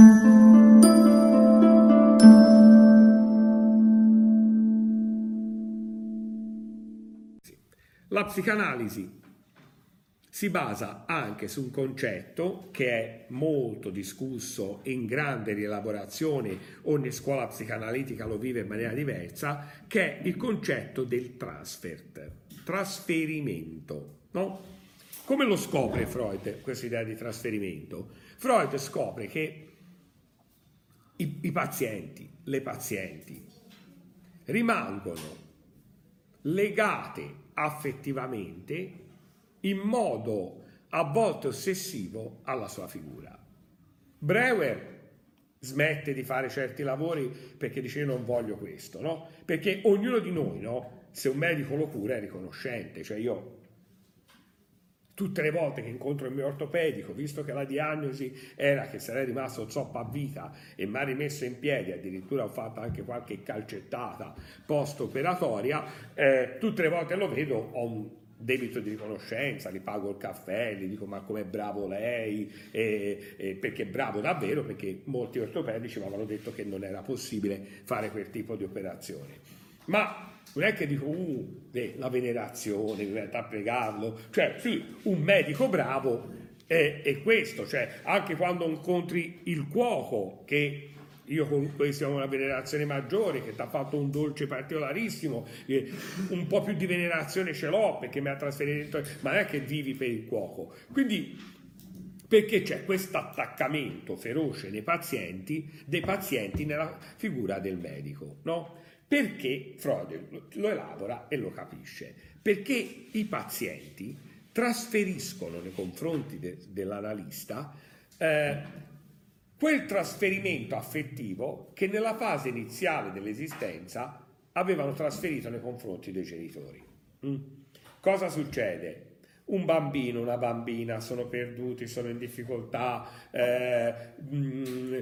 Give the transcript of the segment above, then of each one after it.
La psicanalisi si basa anche su un concetto che è molto discusso in grande rielaborazione, ogni scuola psicanalitica lo vive in maniera diversa, che è il concetto del transfert, trasferimento. No? Come lo scopre Freud questa idea di trasferimento? Freud scopre che i, i pazienti, le pazienti, rimangono legate affettivamente in modo a volte ossessivo alla sua figura. Breuer smette di fare certi lavori perché dice io non voglio questo, no? Perché ognuno di noi, no? Se un medico lo cura è riconoscente, cioè io tutte le volte che incontro il mio ortopedico, visto che la diagnosi era che sarei rimasto zoppo a vita e mi ha rimesso in piedi, addirittura ho fatto anche qualche calcettata post-operatoria, eh, tutte le volte lo vedo ho un debito di riconoscenza, gli pago il caffè, gli dico ma com'è bravo lei, e, e perché bravo davvero, perché molti ortopedici mi avevano detto che non era possibile fare quel tipo di operazione. Ma non è che dico, uh, la venerazione, in realtà pregarlo, cioè sì, un medico bravo è, è, questo, cioè anche quando incontri il cuoco che io con questo ho una venerazione maggiore che ti ha fatto un dolce particolarissimo, un po' più di venerazione ce l'ho perché mi ha trasferito, ma non è che vivi per il cuoco. Quindi perché c'è questo attaccamento feroce nei pazienti, dei pazienti nella figura del medico, no? Perché Freud lo elabora e lo capisce? Perché i pazienti trasferiscono nei confronti de, dell'analista eh, quel trasferimento affettivo che nella fase iniziale dell'esistenza avevano trasferito nei confronti dei genitori. Mm. Cosa succede? Un bambino, una bambina sono perduti, sono in difficoltà, eh, mh, mm,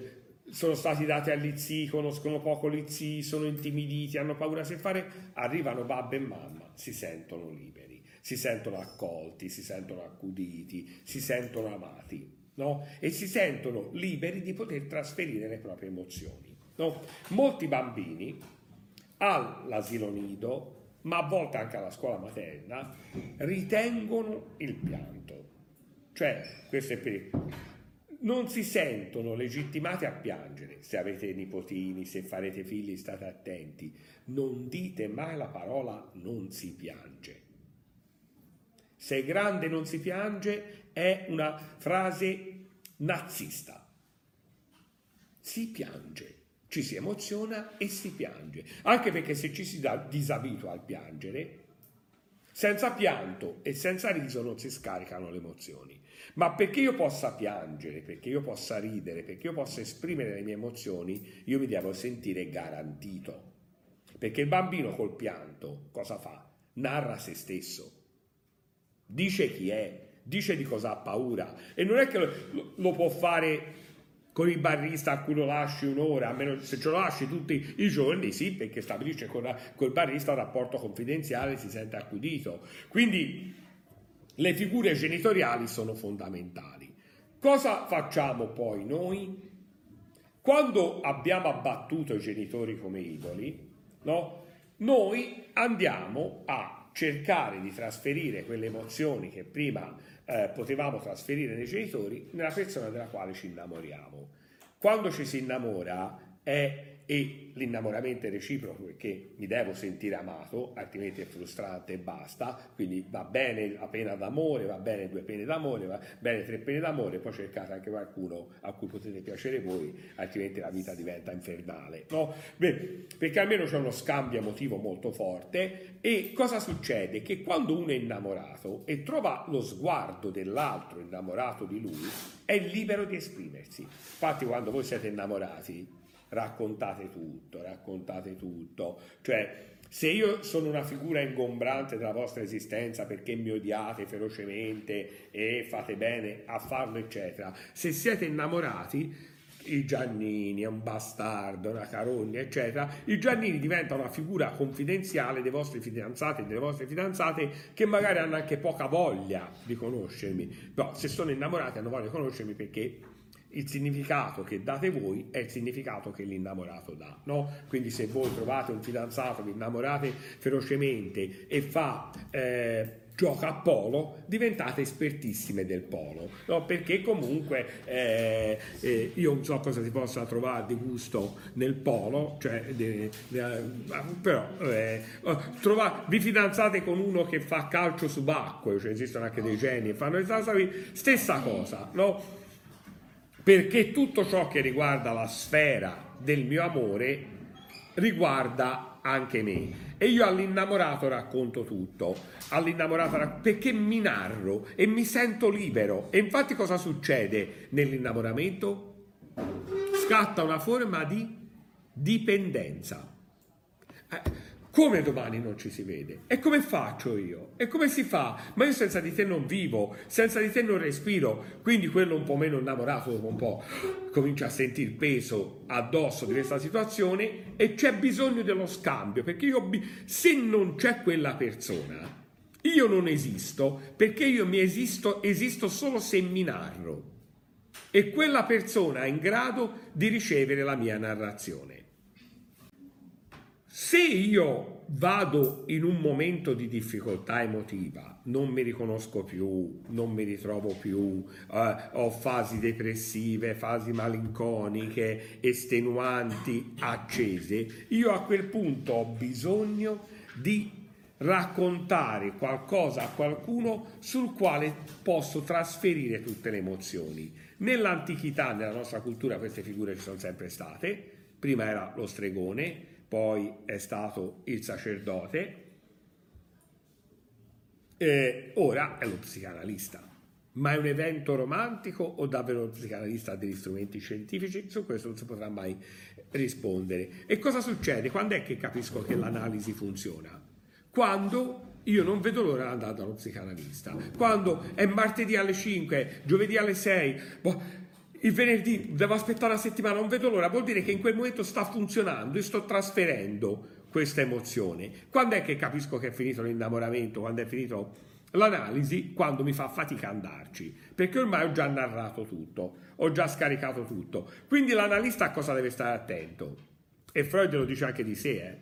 sono stati dati agli zii, conoscono poco gli zii, sono intimiditi, hanno paura se fare, arrivano babbo e mamma, si sentono liberi, si sentono accolti, si sentono accuditi, si sentono amati, no? E si sentono liberi di poter trasferire le proprie emozioni. No? Molti bambini all'asilo nido, ma a volte anche alla scuola materna, ritengono il pianto. Cioè, questo è per non si sentono legittimati a piangere. Se avete nipotini, se farete figli, state attenti. Non dite mai la parola non si piange. Se è grande non si piange è una frase nazista. Si piange, ci si emoziona e si piange. Anche perché se ci si disabitua al piangere, senza pianto e senza riso non si scaricano le emozioni. Ma perché io possa piangere, perché io possa ridere, perché io possa esprimere le mie emozioni, io mi devo sentire garantito. Perché il bambino col pianto cosa fa? Narra se stesso, dice chi è, dice di cosa ha paura e non è che lo, lo può fare con il barista a cui lo lasci un'ora, a meno se ce lo lasci tutti i giorni, sì, perché stabilisce con, il barista un rapporto confidenziale, si sente accudito. Quindi le figure genitoriali sono fondamentali. Cosa facciamo poi noi? Quando abbiamo abbattuto i genitori come idoli, no? noi andiamo a cercare di trasferire quelle emozioni che prima eh, potevamo trasferire nei genitori nella persona della quale ci innamoriamo. Quando ci si innamora è e l'innamoramento è reciproco perché mi devo sentire amato, altrimenti è frustrante e basta, quindi va bene la pena d'amore, va bene due pene d'amore, va bene tre pene d'amore, poi cercate anche qualcuno a cui potete piacere voi, altrimenti la vita diventa infernale, no? Beh, perché almeno c'è uno scambio emotivo molto forte e cosa succede? Che quando uno è innamorato e trova lo sguardo dell'altro innamorato di lui, è libero di esprimersi. Infatti quando voi siete innamorati, raccontate tutto, raccontate tutto. Cioè, se io sono una figura ingombrante della vostra esistenza perché mi odiate ferocemente e fate bene a farlo, eccetera, se siete innamorati, i Giannini è un bastardo, una carogna, eccetera, i Giannini diventano una figura confidenziale dei vostri fidanzati e delle vostre fidanzate che magari hanno anche poca voglia di conoscermi, però se sono innamorati hanno voglia di conoscermi perché il significato che date voi è il significato che l'innamorato dà, no? Quindi se voi trovate un fidanzato, vi innamorate ferocemente e fa... Eh, gioca a polo, diventate espertissime del polo, no? perché comunque eh, eh, io non so cosa si possa trovare di gusto nel polo, cioè, de, de, però eh, trova, vi fidanzate con uno che fa calcio subacqueo, cioè esistono anche dei geni, fanno stessa cosa, no? Perché tutto ciò che riguarda la sfera del mio amore riguarda anche me. E io all'innamorato racconto tutto, all'innamorato rac- perché mi narro e mi sento libero. E infatti cosa succede nell'innamoramento? Scatta una forma di dipendenza. Eh, come domani non ci si vede? E come faccio io? E come si fa? Ma io senza di te non vivo, senza di te non respiro. Quindi quello un po' meno innamorato dopo un po' comincia a sentire peso addosso di questa situazione e c'è bisogno dello scambio, perché io se non c'è quella persona, io non esisto, perché io mi esisto, esisto solo se mi narro. E quella persona è in grado di ricevere la mia narrazione. Se io vado in un momento di difficoltà emotiva, non mi riconosco più, non mi ritrovo più, eh, ho fasi depressive, fasi malinconiche, estenuanti, accese, io a quel punto ho bisogno di raccontare qualcosa a qualcuno sul quale posso trasferire tutte le emozioni. Nell'antichità, nella nostra cultura, queste figure ci sono sempre state. Prima era lo stregone, poi è stato il sacerdote, e ora è lo psicanalista. Ma è un evento romantico o davvero lo psicanalista ha degli strumenti scientifici? Su questo non si potrà mai rispondere. E cosa succede? Quando è che capisco che l'analisi funziona? Quando io non vedo l'ora di andare dallo psicanalista. Quando è martedì alle 5, giovedì alle 6, boh, il venerdì devo aspettare una settimana, non vedo l'ora, vuol dire che in quel momento sta funzionando e sto trasferendo questa emozione. Quando è che capisco che è finito l'innamoramento, quando è finito l'analisi? Quando mi fa fatica andarci, perché ormai ho già narrato tutto, ho già scaricato tutto. Quindi l'analista a cosa deve stare attento? E Freud lo dice anche di sé, eh?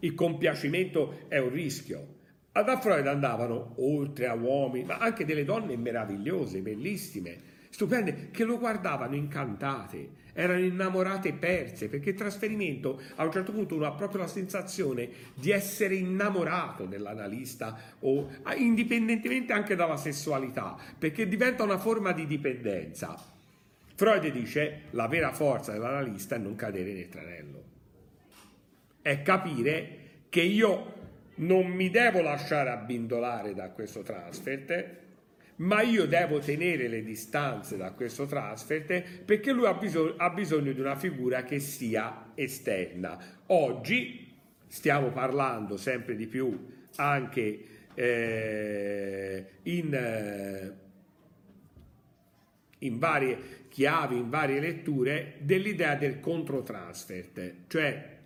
il compiacimento è un rischio. Da Freud andavano, oltre a uomini, ma anche delle donne meravigliose, bellissime, stupende, che lo guardavano incantate, erano innamorate perse, perché il trasferimento a un certo punto uno ha proprio la sensazione di essere innamorato dell'analista, o, indipendentemente anche dalla sessualità, perché diventa una forma di dipendenza. Freud dice la vera forza dell'analista è non cadere nel tranello, è capire che io non mi devo lasciare abbindolare da questo transfert, ma io devo tenere le distanze da questo trasferte perché lui ha bisogno, ha bisogno di una figura che sia esterna. Oggi stiamo parlando sempre di più anche eh, in, eh, in varie chiavi, in varie letture, dell'idea del controtransfert, cioè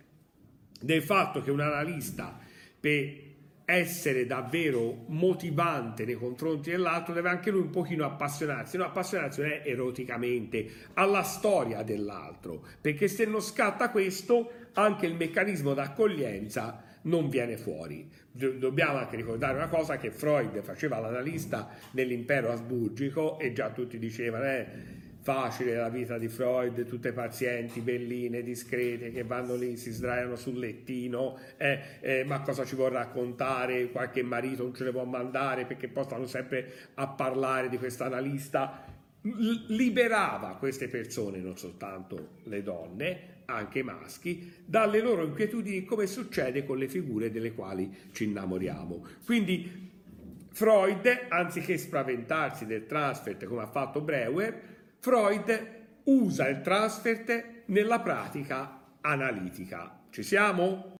del fatto che un analista per essere davvero motivante nei confronti dell'altro, deve anche lui un pochino appassionarsi, no, appassionarsi non è eroticamente alla storia dell'altro, perché se non scatta questo, anche il meccanismo d'accoglienza non viene fuori. Dobbiamo anche ricordare una cosa che Freud faceva l'analista nell'impero asburgico e già tutti dicevano eh, facile la vita di Freud, tutte pazienti belline, discrete che vanno lì, si sdraiano sul lettino, eh, eh, ma cosa ci vuol raccontare? Qualche marito non ce le può mandare perché poi stanno sempre a parlare di questa analista. liberava queste persone, non soltanto le donne, anche i maschi, dalle loro inquietudini come succede con le figure delle quali ci innamoriamo. Quindi Freud, anziché spaventarsi del transfert come ha fatto Breuer, Freud usa il transfert nella pratica analitica. Ci siamo?